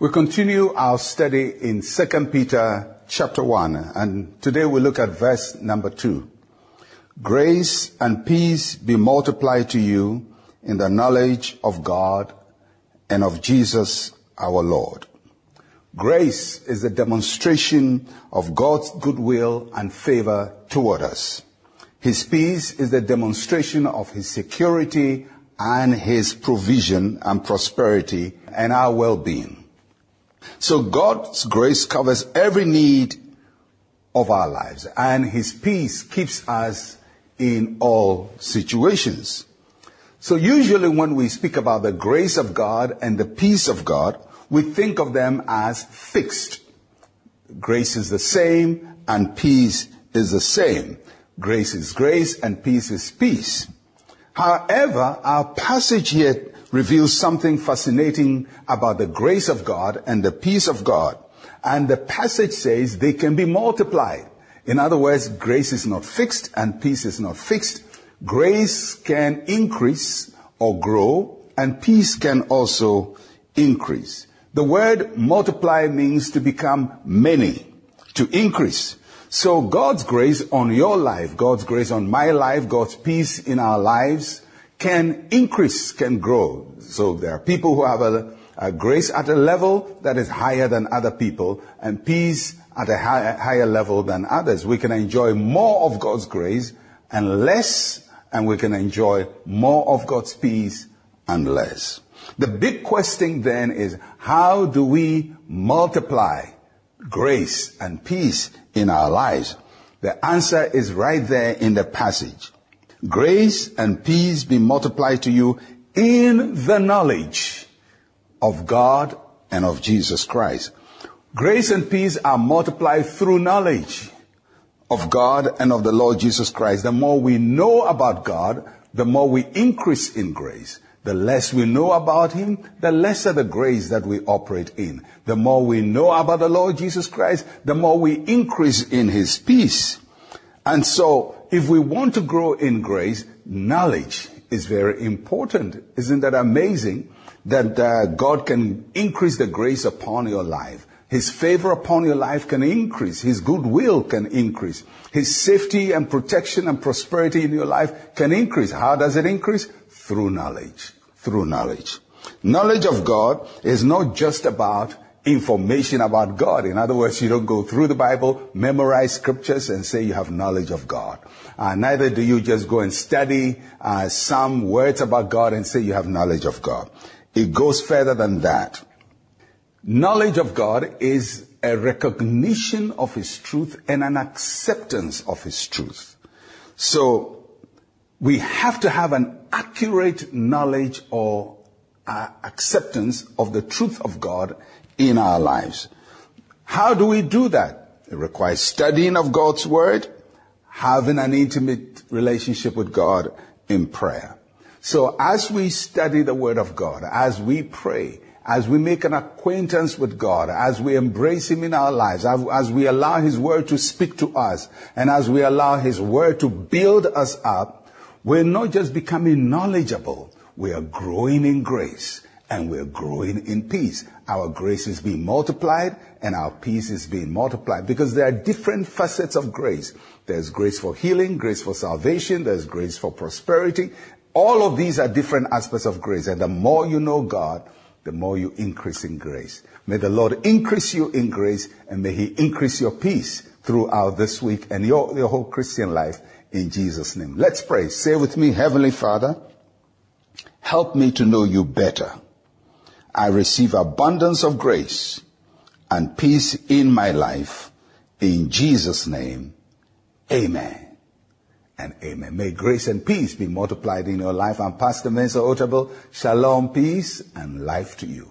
We continue our study in 2 Peter chapter 1, and today we look at verse number 2. Grace and peace be multiplied to you in the knowledge of God and of Jesus our Lord. Grace is a demonstration of God's goodwill and favor toward us. His peace is the demonstration of His security and His provision and prosperity and our well-being. So God's grace covers every need of our lives and His peace keeps us in all situations. So usually when we speak about the grace of God and the peace of God, we think of them as fixed. Grace is the same and peace is the same. Grace is grace and peace is peace. However, our passage here reveals something fascinating about the grace of God and the peace of God. And the passage says they can be multiplied. In other words, grace is not fixed and peace is not fixed. Grace can increase or grow and peace can also increase. The word multiply means to become many, to increase. So God's grace on your life, God's grace on my life, God's peace in our lives can increase, can grow. So there are people who have a, a grace at a level that is higher than other people and peace at a high, higher level than others. We can enjoy more of God's grace and less, and we can enjoy more of God's peace and less. The big question then is, how do we multiply grace and peace in our lives? The answer is right there in the passage. Grace and peace be multiplied to you in the knowledge of God and of Jesus Christ. Grace and peace are multiplied through knowledge of God and of the Lord Jesus Christ. The more we know about God, the more we increase in grace. The less we know about Him, the lesser the grace that we operate in. The more we know about the Lord Jesus Christ, the more we increase in His peace. And so if we want to grow in grace, knowledge is very important. Isn't that amazing that uh, God can increase the grace upon your life? His favor upon your life can increase. His goodwill can increase. His safety and protection and prosperity in your life can increase. How does it increase? Through knowledge. Through knowledge. Knowledge of God is not just about information about God. In other words, you don't go through the Bible, memorize scriptures, and say you have knowledge of God. Uh, neither do you just go and study uh, some words about God and say you have knowledge of God. It goes further than that. Knowledge of God is a recognition of His truth and an acceptance of His truth. So we have to have an accurate knowledge or uh, acceptance of the truth of God in our lives. How do we do that? It requires studying of God's Word, having an intimate relationship with God in prayer. So as we study the Word of God, as we pray, as we make an acquaintance with God, as we embrace Him in our lives, as we allow His Word to speak to us, and as we allow His Word to build us up, we're not just becoming knowledgeable, we are growing in grace and we're growing in peace. Our grace is being multiplied and our peace is being multiplied because there are different facets of grace. There's grace for healing, grace for salvation, there's grace for prosperity. All of these are different aspects of grace. And the more you know God, the more you increase in grace. May the Lord increase you in grace and may He increase your peace throughout this week and your, your whole Christian life in Jesus' name. Let's pray. Say with me, Heavenly Father, help me to know you better. I receive abundance of grace and peace in my life. In Jesus' name, amen and amen. May grace and peace be multiplied in your life. I'm Pastor Mensa Otabil. Shalom, peace, and life to you.